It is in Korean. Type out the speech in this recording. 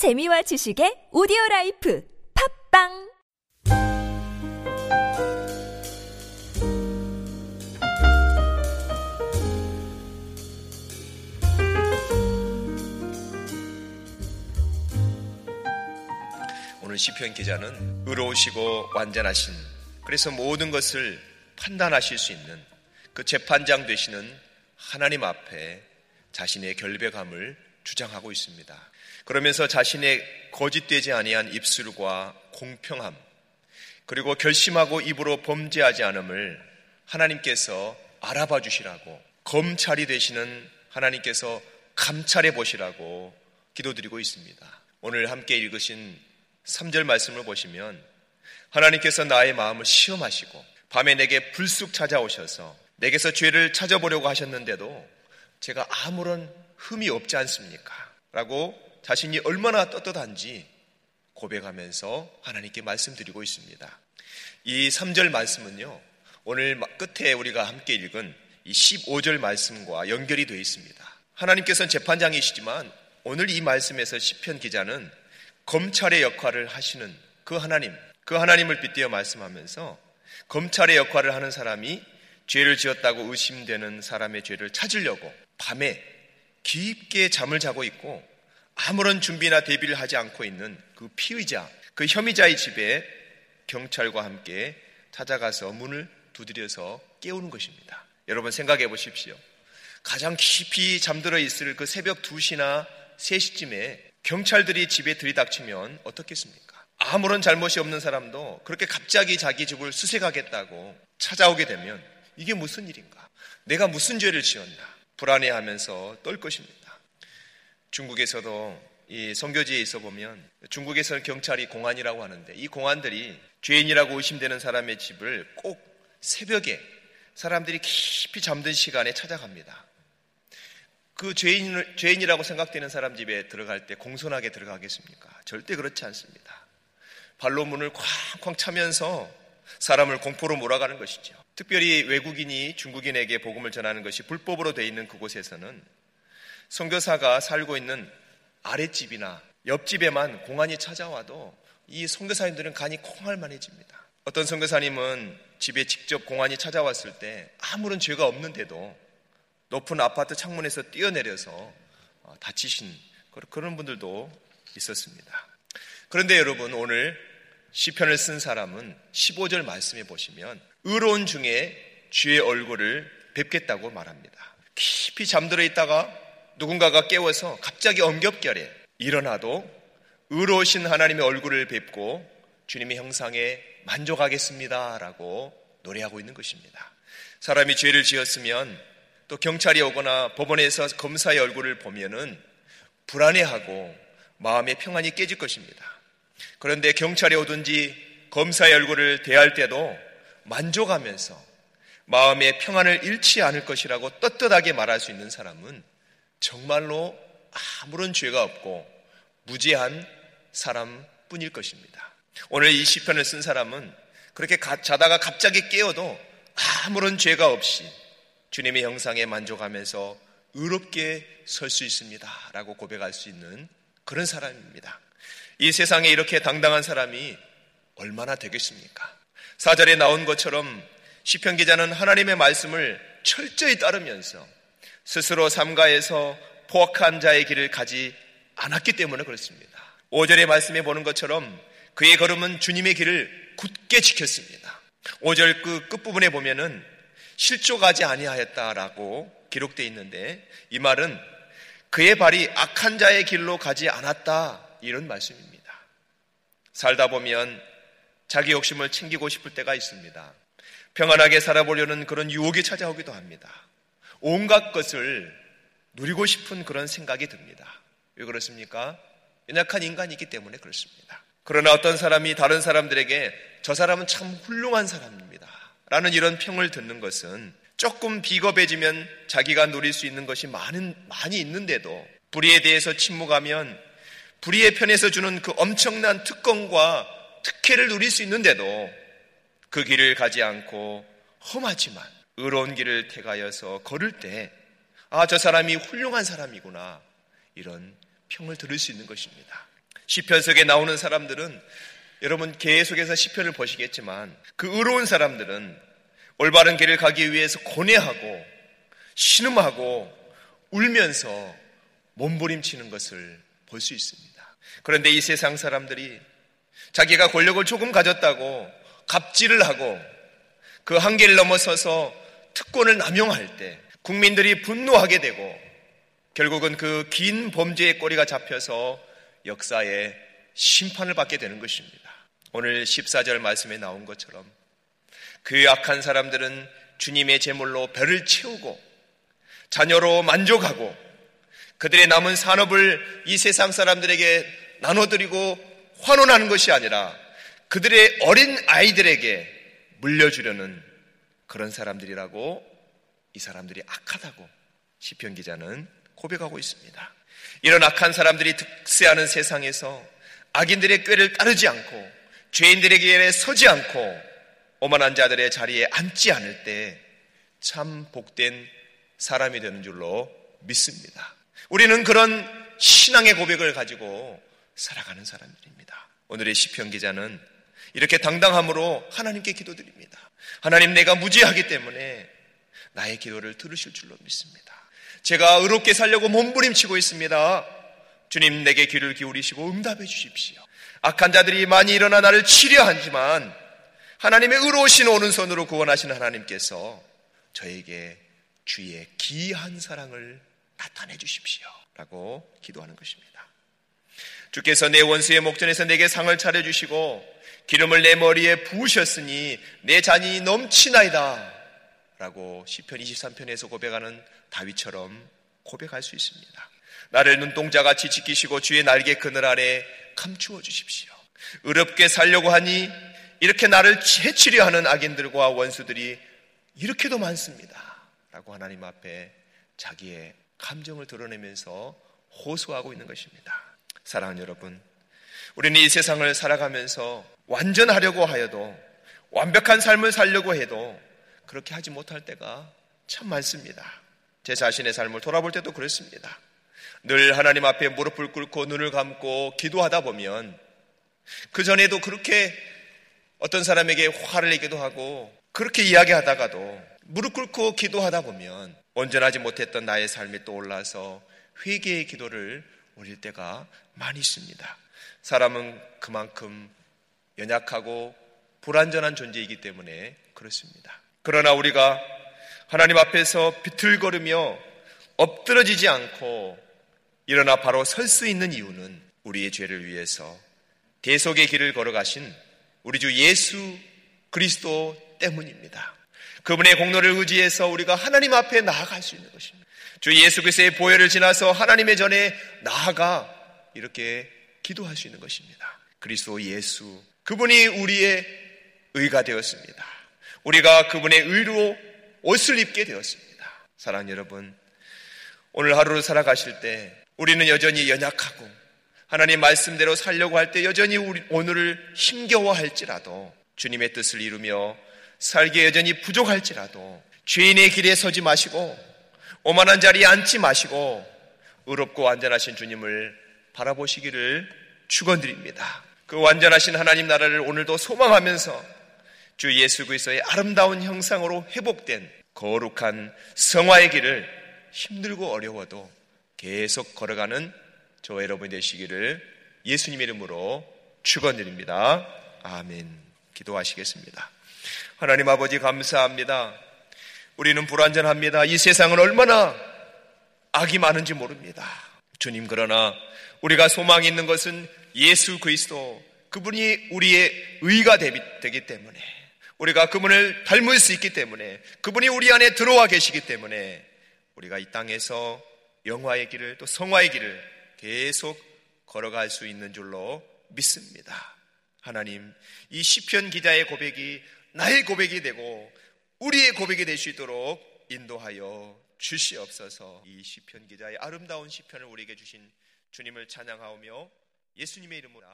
재미와 지식의 오디오 라이프 팟빵 오늘 시편 기자는 의로우시고 완전하신 그래서 모든 것을 판단하실 수 있는 그 재판장 되시는 하나님 앞에 자신의 결백함을 주장하고 있습니다. 그러면서 자신의 거짓되지 아니한 입술과 공평함 그리고 결심하고 입으로 범죄하지 않음을 하나님께서 알아봐 주시라고 검찰이 되시는 하나님께서 감찰해 보시라고 기도드리고 있습니다. 오늘 함께 읽으신 3절 말씀을 보시면 하나님께서 나의 마음을 시험하시고 밤에 내게 불쑥 찾아오셔서 내게서 죄를 찾아보려고 하셨는데도 제가 아무런 흠이 없지 않습니까? 라고 자신이 얼마나 떳떳한지 고백하면서 하나님께 말씀드리고 있습니다. 이 3절 말씀은요, 오늘 끝에 우리가 함께 읽은 이 15절 말씀과 연결이 되어 있습니다. 하나님께서는 재판장이시지만 오늘 이 말씀에서 시편 기자는 검찰의 역할을 하시는 그 하나님, 그 하나님을 빗대어 말씀하면서 검찰의 역할을 하는 사람이 죄를 지었다고 의심되는 사람의 죄를 찾으려고 밤에 깊게 잠을 자고 있고 아무런 준비나 대비를 하지 않고 있는 그 피의자, 그 혐의자의 집에 경찰과 함께 찾아가서 문을 두드려서 깨우는 것입니다. 여러분 생각해 보십시오. 가장 깊이 잠들어 있을 그 새벽 2시나 3시쯤에 경찰들이 집에 들이닥치면 어떻겠습니까? 아무런 잘못이 없는 사람도 그렇게 갑자기 자기 집을 수색하겠다고 찾아오게 되면 이게 무슨 일인가? 내가 무슨 죄를 지었나? 불안해하면서 떨 것입니다. 중국에서도 이 선교지에 있어 보면 중국에서는 경찰이 공안이라고 하는데 이 공안들이 죄인이라고 의심되는 사람의 집을 꼭 새벽에 사람들이 깊이 잠든 시간에 찾아갑니다. 그 죄인, 죄인이라고 생각되는 사람 집에 들어갈 때 공손하게 들어가겠습니까? 절대 그렇지 않습니다. 발로 문을 쾅쾅 차면서 사람을 공포로 몰아가는 것이죠. 특별히 외국인이 중국인에게 복음을 전하는 것이 불법으로 돼 있는 그곳에서는 선교사가 살고 있는 아랫집이나 옆집에만 공안이 찾아와도 이 선교사님들은 간이 콩할 만해집니다. 어떤 선교사님은 집에 직접 공안이 찾아왔을 때 아무런 죄가 없는데도 높은 아파트 창문에서 뛰어내려서 어, 다치신 그런 분들도 있었습니다. 그런데 여러분 오늘 시편을 쓴 사람은 15절 말씀에 보시면 의로운 중에 주의 얼굴을 뵙겠다고 말합니다. 깊이 잠들어 있다가 누군가가 깨워서 갑자기 엄격결에 일어나도 의로우신 하나님의 얼굴을 뵙고 주님의 형상에 만족하겠습니다. 라고 노래하고 있는 것입니다. 사람이 죄를 지었으면 또 경찰이 오거나 법원에서 검사의 얼굴을 보면은 불안해하고 마음의 평안이 깨질 것입니다. 그런데 경찰이 오든지 검사의 얼굴을 대할 때도 만족하면서 마음의 평안을 잃지 않을 것이라고 떳떳하게 말할 수 있는 사람은 정말로 아무런 죄가 없고 무죄한 사람뿐일 것입니다. 오늘 이 시편을 쓴 사람은 그렇게 자다가 갑자기 깨어도 아무런 죄가 없이 주님의 형상에 만족하면서 의롭게 설 수 있습니다. 라고 고백할 수 있는 그런 사람입니다. 이 세상에 이렇게 당당한 사람이 얼마나 되겠습니까? 사절에 나온 것처럼 시편 기자는 하나님의 말씀을 철저히 따르면서 스스로 삼가에서 포악한 자의 길을 가지 않았기 때문에 그렇습니다. 5절의 말씀에 보는 것처럼 그의 걸음은 주님의 길을 굳게 지켰습니다. 5절 그 끝부분에 보면은 실족하지 아니하였다라고 기록되어 있는데 이 말은 그의 발이 악한 자의 길로 가지 않았다 이런 말씀입니다. 살다 보면 자기 욕심을 챙기고 싶을 때가 있습니다. 평안하게 살아보려는 그런 유혹이 찾아오기도 합니다. 온갖 것을 누리고 싶은 그런 생각이 듭니다. 왜 그렇습니까? 연약한 인간이기 때문에 그렇습니다. 그러나 어떤 사람이 다른 사람들에게 저 사람은 참 훌륭한 사람입니다. 라는 이런 평을 듣는 것은 조금 비겁해지면 자기가 누릴 수 있는 것이 많은, 많이 있는데도 불의에 대해서 침묵하면 불의의 편에서 주는 그 엄청난 특권과 특혜를 누릴 수 있는데도 그 길을 가지 않고 험하지만 의로운 길을 택하여서 걸을 때, 아, 저 사람이 훌륭한 사람이구나. 이런 평을 들을 수 있는 것입니다. 시편 속에 나오는 사람들은 여러분 계속해서 시편을 보시겠지만 그 의로운 사람들은 올바른 길을 가기 위해서 고뇌하고 신음하고 울면서 몸부림치는 것을 볼 수 있습니다. 그런데 이 세상 사람들이 자기가 권력을 조금 가졌다고 갑질을 하고 그 한계를 넘어서서 특권을 남용할 때 국민들이 분노하게 되고 결국은 그 긴 범죄의 꼬리가 잡혀서 역사에 심판을 받게 되는 것입니다. 오늘 14절 말씀에 나온 것처럼 그 악한 사람들은 주님의 제물로 배를 채우고 자녀로 만족하고 그들의 남은 산업을 이 세상 사람들에게 나눠드리고 환원하는 것이 아니라 그들의 어린 아이들에게 물려주려는 그런 사람들이라고 이 사람들이 악하다고 시편 기자는 고백하고 있습니다. 이런 악한 사람들이 득세하는 세상에서 악인들의 꾀를 따르지 않고 죄인들에게 서지 않고 오만한 자들의 자리에 앉지 않을 때 참 복된 사람이 되는 줄로 믿습니다. 우리는 그런 신앙의 고백을 가지고 살아가는 사람들입니다. 오늘의 시편 기자는 이렇게 당당함으로 하나님께 기도드립니다. 하나님 내가 무지하기 때문에 나의 기도를 들으실 줄로 믿습니다. 제가 의롭게 살려고 몸부림치고 있습니다. 주님 내게 귀를 기울이시고 응답해 주십시오. 악한 자들이 많이 일어나 나를 치려 하지만 하나님의 의로우신 오른손으로 구원하신 하나님께서 저에게 주의 기이한 사랑을 나타내 주십시오. 라고 기도하는 것입니다. 주께서 내 원수의 목전에서 내게 상을 차려주시고 기름을 내 머리에 부으셨으니 내 잔이 넘치나이다. 라고 시편 23편에서 고백하는 다윗처럼 고백할 수 있습니다. 나를 눈동자같이 지키시고 주의 날개 그늘 아래 감추어 주십시오. 의롭게 살려고 하니 이렇게 나를 해치려 하는 악인들과 원수들이 이렇게도 많습니다. 라고 하나님 앞에 자기의 감정을 드러내면서 호소하고 있는 것입니다. 사랑하는 여러분, 우리는 이 세상을 살아가면서 완전하려고 하여도 완벽한 삶을 살려고 해도 그렇게 하지 못할 때가 참 많습니다. 제 자신의 삶을 돌아볼 때도 그렇습니다. 늘 하나님 앞에 무릎을 꿇고 눈을 감고 기도하다 보면 그 전에도 그렇게 어떤 사람에게 화를 내기도 하고 그렇게 이야기하다가도 무릎 꿇고 기도하다 보면 온전하지 못했던 나의 삶이 떠올라서 회개의 기도를 올릴 때가 많이 있습니다. 사람은 그만큼 연약하고 불완전한 존재이기 때문에 그렇습니다. 그러나 우리가 하나님 앞에서 비틀거리며 엎드러지지 않고 일어나 바로 설 수 있는 이유는 우리의 죄를 위해서 대속의 길을 걸어가신 우리 주 예수 그리스도 때문입니다. 그분의 공로를 의지해서 우리가 하나님 앞에 나아갈 수 있는 것입니다. 주 예수 그리스도의 보혈을 지나서 하나님의 전에 나아가 이렇게 기도할 수 있는 것입니다. 그리스도 예수 그분이 우리의 의가 되었습니다. 우리가 그분의 의로 옷을 입게 되었습니다. 사랑 여러분, 오늘 하루를 살아가실 때 우리는 여전히 연약하고 하나님 말씀대로 살려고 할 때 여전히 오늘을 힘겨워할지라도 주님의 뜻을 이루며 살기에 여전히 부족할지라도 죄인의 길에 서지 마시고 오만한 자리에 앉지 마시고 의롭고 완전하신 주님을 바라보시기를 축원드립니다. 그 완전하신 하나님 나라를 오늘도 소망하면서 주 예수 그리스도의 아름다운 형상으로 회복된 거룩한 성화의 길을 힘들고 어려워도 계속 걸어가는 저 여러분이 되시기를 예수님의 이름으로 축원드립니다. 아멘. 기도하시겠습니다. 하나님 아버지 감사합니다. 우리는 불완전합니다. 이 세상은 얼마나 악이 많은지 모릅니다. 주님 그러나 우리가 소망이 있는 것은 예수 그리스도 그분이 우리의 의가 되기 때문에 우리가 그분을 닮을 수 있기 때문에 그분이 우리 안에 들어와 계시기 때문에 우리가 이 땅에서 영화의 길을 또 성화의 길을 계속 걸어갈 수 있는 줄로 믿습니다. 하나님, 이 시편 기자의 고백이 나의 고백이 되고 우리의 고백이 될 수 있도록 인도하여 주시옵소서. 이 시편 기자의 아름다운 시편을 우리에게 주신 주님을 찬양하오며 예수님의 이름으로